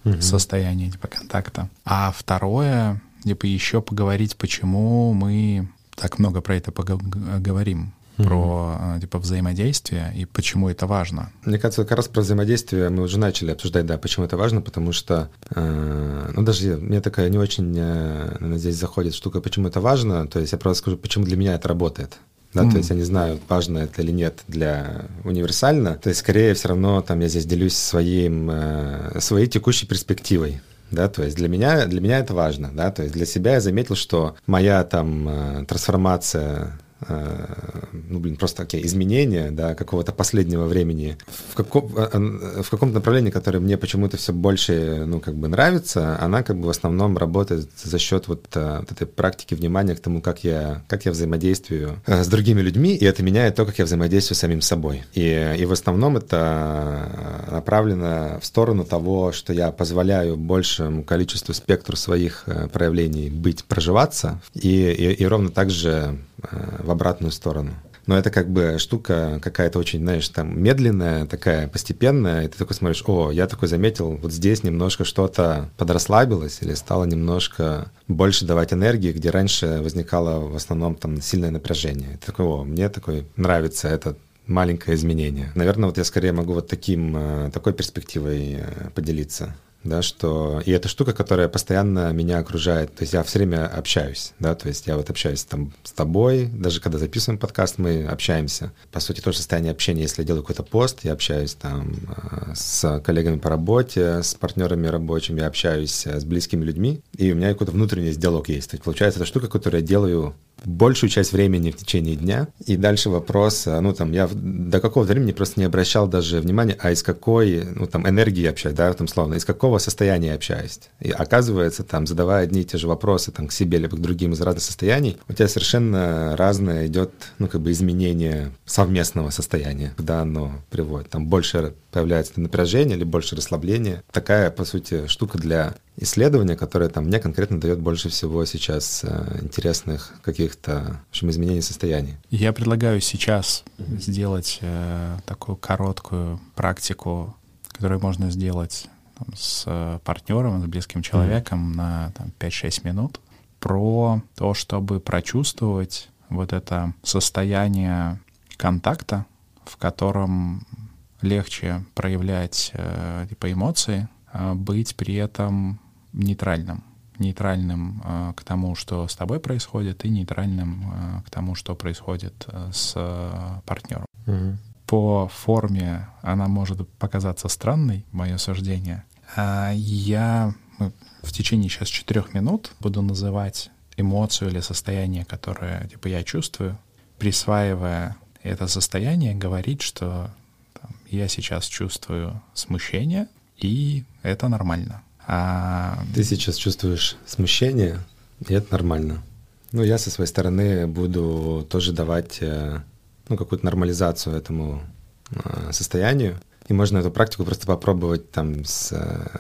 угу. состояние типа контакта. А второе, типа еще поговорить, почему мы так много про это поговорим про mm-hmm. типа взаимодействие и почему это важно. Мне кажется, как раз про взаимодействие мы уже начали обсуждать, да, почему это важно, потому что, э, ну даже мне такая не очень, э, здесь заходит штука, почему это важно, то есть я просто скажу, почему для меня это работает. Да, mm-hmm. то есть я не знаю, важно это или нет для универсально. То есть скорее все равно там я здесь делюсь своим, э, своей текущей перспективой да, то есть для меня, для меня это важно, да, то есть для себя я заметил, что моя там э, трансформация ну, блин, просто, окей, изменения, да, какого-то последнего времени в, каком, э, э, в каком-то направлении, которое мне почему-то все больше, ну, как бы нравится, она как бы в основном работает за счет вот, вот этой практики внимания к тому, как я, как я взаимодействую с другими людьми, и это меняет то, как я взаимодействую с самим собой. И, и в основном это направлено в сторону того, что я позволяю большему количеству спектру своих проявлений быть, проживаться, и, и, и ровно так же в обратную сторону. Но это как бы штука какая-то очень, знаешь, там медленная, такая постепенная, и ты такой смотришь, о, я такой заметил, вот здесь немножко что-то подрасслабилось или стало немножко больше давать энергии, где раньше возникало в основном там сильное напряжение. И ты такой, о, мне такой нравится это маленькое изменение. Наверное, вот я скорее могу вот таким, э, такой перспективой э, поделиться да, что... И это штука, которая постоянно меня окружает, то есть я все время общаюсь, да, то есть я вот общаюсь там с тобой, даже когда записываем подкаст, мы общаемся. По сути, тоже состояние общения, если я делаю какой-то пост, я общаюсь там э, с коллегами по работе, с партнерами рабочими, я общаюсь с близкими людьми, и у меня какой-то внутренний диалог есть. То есть, получается, это штука, которую я делаю большую часть времени в течение дня. И дальше вопрос, а, ну там я до какого времени просто не обращал даже внимания, а из какой, ну там энергии общаюсь, да, там словно, из какого состояния общаюсь. И оказывается, там, задавая одни и те же вопросы там к себе либо к другим из разных состояний, у тебя совершенно разное идет, ну как бы изменение совместного состояния, куда оно приводит. Там больше появляется напряжение или больше расслабления. Такая, по сути, штука для исследование, которое там мне конкретно дает больше всего сейчас э, интересных каких-то в общем, изменений состояния. Я предлагаю сейчас mm-hmm. сделать э, такую короткую практику, которую можно сделать там, с партнером, с близким человеком mm-hmm. на там, 5-6 минут про то, чтобы прочувствовать вот это состояние контакта, в котором легче проявлять э, типа эмоции, а быть при этом нейтральным. Нейтральным э, к тому, что с тобой происходит, и нейтральным э, к тому, что происходит э, с э, партнером. Угу. По форме она может показаться странной, мое суждение. А я в течение сейчас четырех минут буду называть эмоцию или состояние, которое типа я чувствую, присваивая это состояние, говорить, что там, я сейчас чувствую смущение, и это нормально. А... Ты сейчас чувствуешь смущение, и это нормально. Ну, я со своей стороны буду тоже давать э, ну, какую-то нормализацию этому э, состоянию. И можно эту практику просто попробовать там с,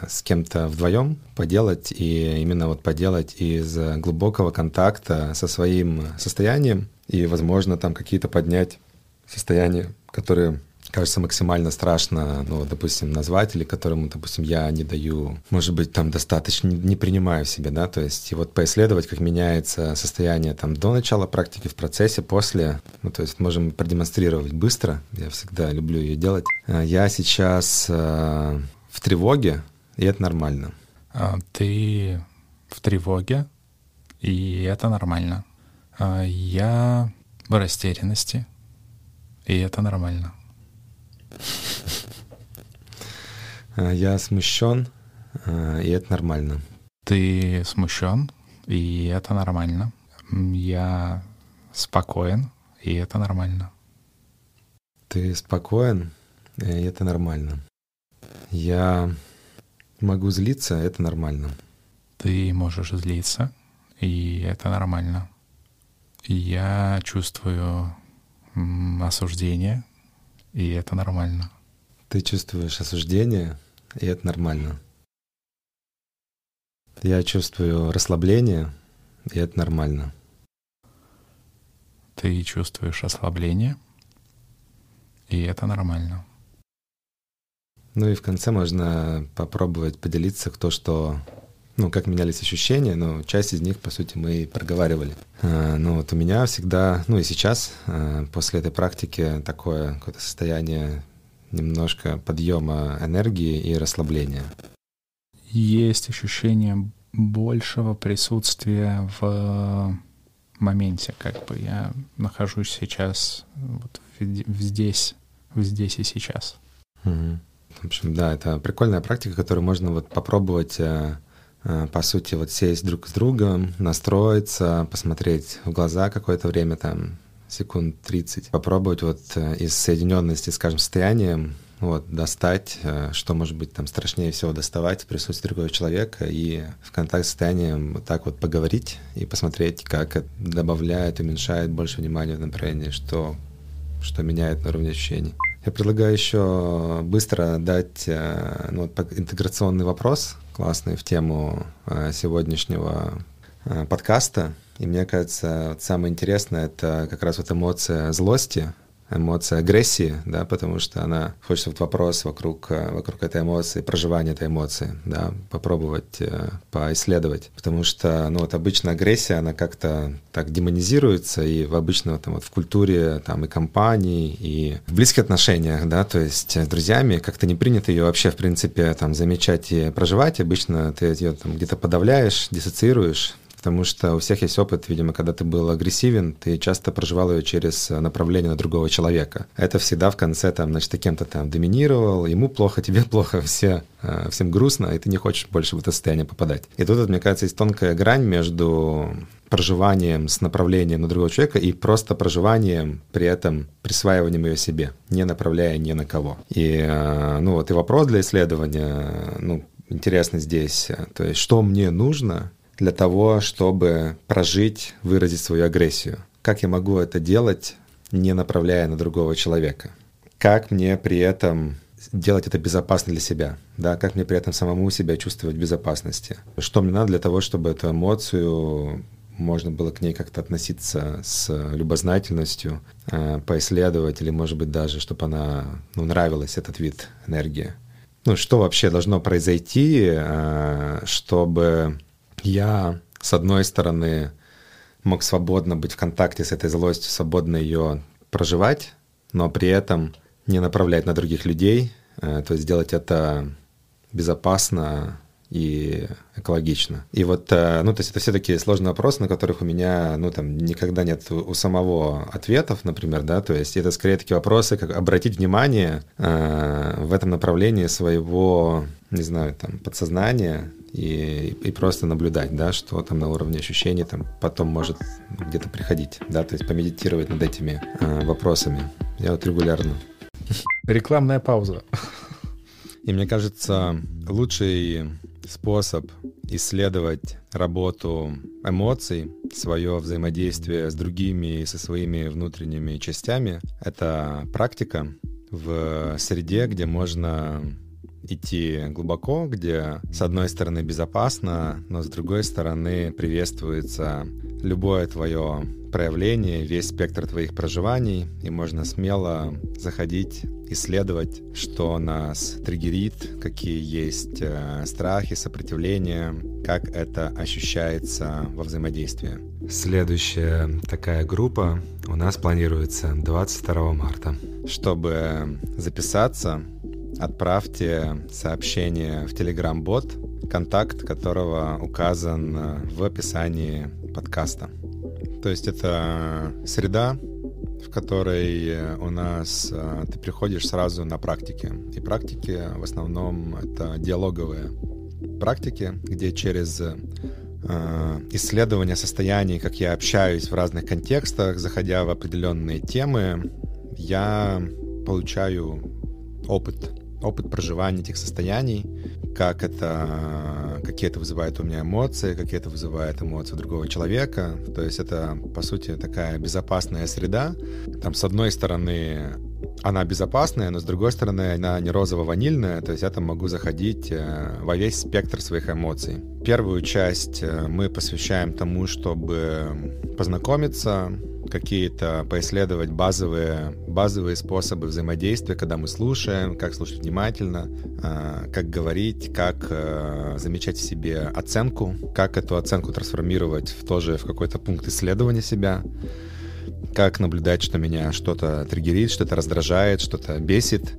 с кем-то вдвоем поделать, и именно вот поделать из глубокого контакта со своим состоянием, и, возможно, там какие-то поднять состояния, которые кажется максимально страшно, ну, допустим, назвать, или которому, допустим, я не даю, может быть, там достаточно не принимаю в себе, да, то есть и вот поисследовать, как меняется состояние там до начала практики, в процессе, после, ну, то есть можем продемонстрировать быстро, я всегда люблю ее делать. А, я сейчас э, в тревоге, и это нормально. А, ты в тревоге, и это нормально. А, я в растерянности, и это нормально. Э, я смущен, э, и это нормально. Ты смущен, и это нормально. Я спокоен, и это нормально. Ты спокоен, и это нормально. Я могу злиться, это нормально. Ты можешь злиться, и это нормально. Я чувствую осуждение, и это нормально. Ты чувствуешь осуждение, и это нормально. Я чувствую расслабление, и это нормально. Ты чувствуешь ослабление, и это нормально. Ну и в конце можно попробовать поделиться, кто что, ну, как менялись ощущения, но часть из них, по сути, мы и проговаривали. А, ну вот у меня всегда, ну и сейчас, а, после этой практики, такое какое-то состояние немножко подъема энергии и расслабления. Есть ощущение большего присутствия в моменте, как бы я нахожусь сейчас вот здесь, здесь и сейчас. Угу. В общем, да, это прикольная практика, которую можно вот попробовать, э, по сути, вот сесть друг с другом, настроиться, посмотреть в глаза какое-то время там, секунд 30, попробовать вот э, из соединенности, скажем, состоянием вот, достать, э, что может быть там страшнее всего доставать в присутствии другого человека и в контакт с состоянием вот так вот поговорить и посмотреть, как это добавляет, уменьшает больше внимания в направлении, что, что меняет на уровне ощущений. Я предлагаю еще быстро дать э, ну, интеграционный вопрос, классный в тему э, сегодняшнего подкаста. И мне кажется, вот самое интересное — это как раз вот эмоция злости, эмоция агрессии, да, потому что она хочется вот вопрос вокруг, э, вокруг этой эмоции, проживания этой эмоции, да, попробовать э, поисследовать, потому что, ну, вот обычно агрессия, она как-то так демонизируется, и в обычно там вот в культуре там и компаний, и в близких отношениях, да, то есть с друзьями как-то не принято ее вообще, в принципе, там замечать и проживать, обычно ты ее там где-то подавляешь, диссоциируешь, потому что у всех есть опыт, видимо, когда ты был агрессивен, ты часто проживал ее через направление на другого человека. Это всегда в конце, там, значит, ты кем-то там доминировал, ему плохо, тебе плохо, все, э, всем грустно, и ты не хочешь больше в это состояние попадать. И тут, мне кажется, есть тонкая грань между проживанием с направлением на другого человека и просто проживанием, при этом присваиванием ее себе, не направляя ни на кого. И, э, ну, вот и вопрос для исследования, ну, интересно здесь, то есть что мне нужно, для того, чтобы прожить, выразить свою агрессию? Как я могу это делать, не направляя на другого человека? Как мне при этом делать это безопасно для себя? Да, как мне при этом самому себя чувствовать в безопасности? Что мне надо для того, чтобы эту эмоцию можно было к ней как-то относиться с любознательностью, э, поисследовать, или, может быть, даже, чтобы она ну, нравилась, этот вид энергии. Ну, что вообще должно произойти, э, чтобы я, с одной стороны, мог свободно быть в контакте с этой злостью, свободно ее проживать, но при этом не направлять на других людей, э, то есть сделать это безопасно и экологично. И вот, э, ну, то есть это все такие сложные вопросы, на которых у меня, ну, там, никогда нет у самого ответов, например, да, то есть это скорее такие вопросы, как обратить внимание э, в этом направлении своего, не знаю, там, подсознания, и, и просто наблюдать, да, что там на уровне ощущений там потом может где-то приходить, да, то есть помедитировать над этими э, вопросами. Я вот регулярно. Рекламная пауза. И мне кажется, лучший способ исследовать работу эмоций, свое взаимодействие с другими и со своими внутренними частями, это практика в среде, где можно идти глубоко, где с одной стороны безопасно, но с другой стороны приветствуется любое твое проявление, весь спектр твоих проживаний, и можно смело заходить, исследовать, что нас триггерит, какие есть э, страхи, сопротивления, как это ощущается во взаимодействии. Следующая такая группа у нас планируется 22 марта. Чтобы записаться, отправьте сообщение в Telegram-бот, контакт которого указан э, в описании подкаста. То есть это среда, в которой э, у нас э, ты приходишь сразу на практики. И практики в основном это диалоговые практики, где через исследование состояний, как я общаюсь в разных контекстах, заходя в определенные темы, я получаю опыт опыт проживания этих состояний, как это, какие это вызывает у меня эмоции, какие это вызывает эмоции другого человека. То есть это, по сути, такая безопасная среда. Там, с одной стороны, она безопасная, но с другой стороны, она не розово-ванильная, то есть я там могу заходить э, во весь спектр своих эмоций. Первую часть э, мы посвящаем тому, чтобы познакомиться, какие-то поисследовать базовые, базовые способы взаимодействия, когда мы слушаем, как слушать внимательно, а, как говорить, как э, замечать в себе оценку, как эту оценку трансформировать в тоже в какой-то пункт исследования себя, как наблюдать, что меня что-то триггерит, что-то раздражает, что-то бесит,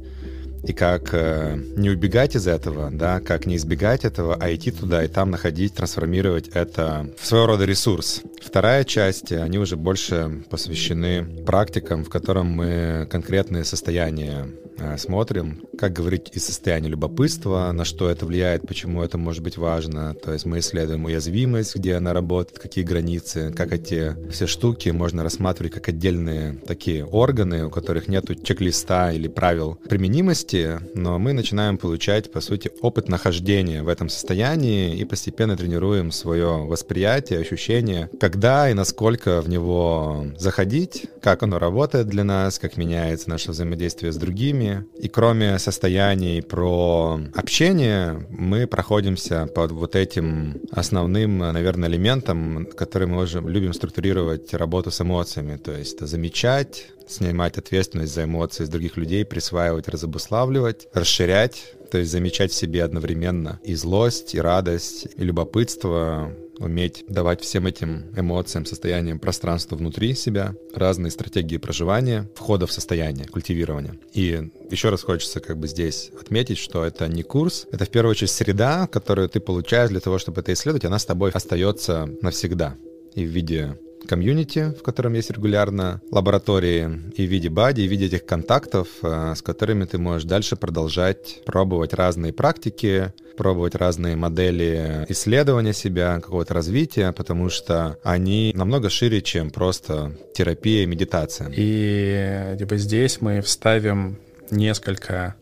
и как э, не убегать из этого, да, как не избегать этого, а идти туда и там находить, трансформировать это в своего рода ресурс. Вторая часть, э, они уже больше посвящены практикам, в котором мы конкретные состояния э, смотрим, как говорить из состояния любопытства, на что это влияет, почему это может быть важно. То есть мы исследуем уязвимость, где она работает, какие границы, как эти все штуки можно рассматривать как отдельные такие органы, у которых нет чек-листа или правил применимости, но мы начинаем получать, по сути, опыт нахождения в этом состоянии и постепенно тренируем свое восприятие, ощущение, когда и насколько в него заходить, как оно работает для нас, как меняется наше взаимодействие с другими. И кроме состояний про общение, мы проходимся под вот этим основным, наверное, элементом, который мы уже любим структурировать работу с эмоциями. То есть замечать, снимать ответственность за эмоции с других людей, присваивать, разобуславливать, расширять, то есть замечать в себе одновременно и злость, и радость, и любопытство, уметь давать всем этим эмоциям, состояниям пространства внутри себя, разные стратегии проживания, входа в состояние, культивирования. И еще раз хочется как бы здесь отметить, что это не курс, это в первую очередь среда, которую ты получаешь для того, чтобы это исследовать, она с тобой остается навсегда и в виде комьюнити, в котором есть регулярно лаборатории, и в виде бади, и в виде этих контактов, э, с которыми ты можешь дальше продолжать пробовать разные практики, пробовать разные модели исследования себя, какого-то развития, потому что они намного шире, чем просто терапия и медитация. И типа здесь мы вставим несколько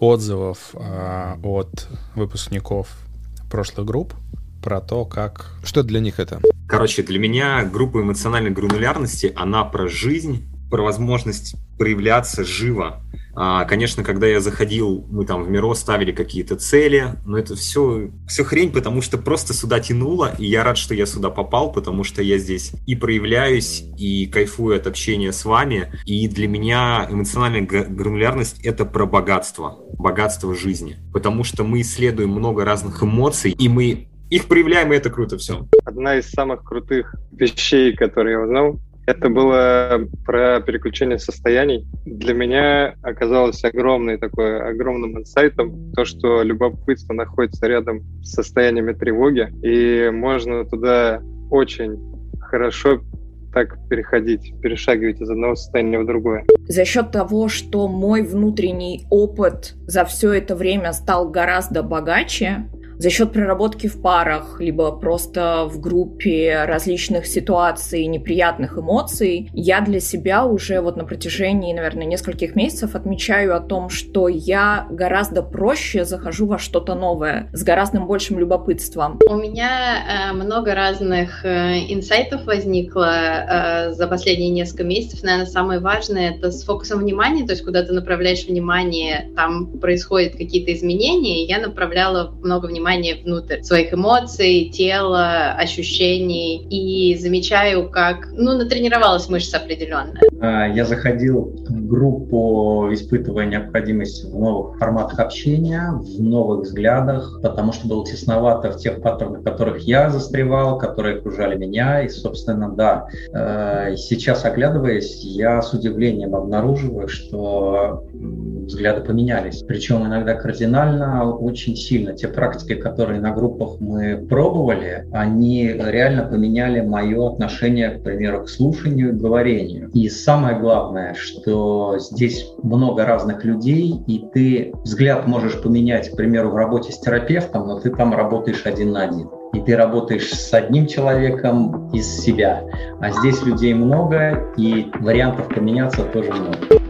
отзывов э, от выпускников прошлых групп, про то, как... Что для них это? Короче, для меня группа эмоциональной гранулярности, она про жизнь, про возможность проявляться живо. А, конечно, когда я заходил, мы там в Миро ставили какие-то цели, но это все, все хрень, потому что просто сюда тянуло, и я рад, что я сюда попал, потому что я здесь и проявляюсь, и кайфую от общения с вами, и для меня эмоциональная гранулярность — это про богатство, богатство жизни, потому что мы исследуем много разных эмоций, и мы их проявляем, и это круто все. Одна из самых крутых вещей, которые я узнал, это было про переключение состояний. Для меня оказалось огромный такой, огромным инсайтом то, что любопытство находится рядом с состояниями тревоги, и можно туда очень хорошо так переходить, перешагивать из одного состояния в другое. За счет того, что мой внутренний опыт за все это время стал гораздо богаче, за счет проработки в парах, либо просто в группе различных ситуаций, неприятных эмоций, я для себя уже вот на протяжении, наверное, нескольких месяцев отмечаю о том, что я гораздо проще захожу во что-то новое, с гораздо большим любопытством. У меня э, много разных э, инсайтов возникло э, за последние несколько месяцев. Наверное, самое важное — это с фокусом внимания, то есть куда ты направляешь внимание, там происходят какие-то изменения, я направляла много внимания внимание внутрь своих эмоций, тела, ощущений и замечаю, как, ну, натренировалась мышца определенная. А, я заходил в группу, испытывая необходимость в новых форматах общения, в новых взглядах, потому что было тесновато в тех паттернах, в которых я застревал, которые окружали меня. И, собственно, да, э, сейчас оглядываясь, я с удивлением обнаруживаю, что взгляды поменялись. Причем иногда кардинально, очень сильно. Те практики, которые на группах мы пробовали, они реально поменяли мое отношение, к примеру, к слушанию и говорению. И самое главное, что здесь много разных людей, и ты взгляд можешь поменять, к примеру, в работе с терапевтом, но ты там работаешь один на один и ты работаешь с одним человеком из себя. А здесь людей много, и вариантов поменяться тоже много.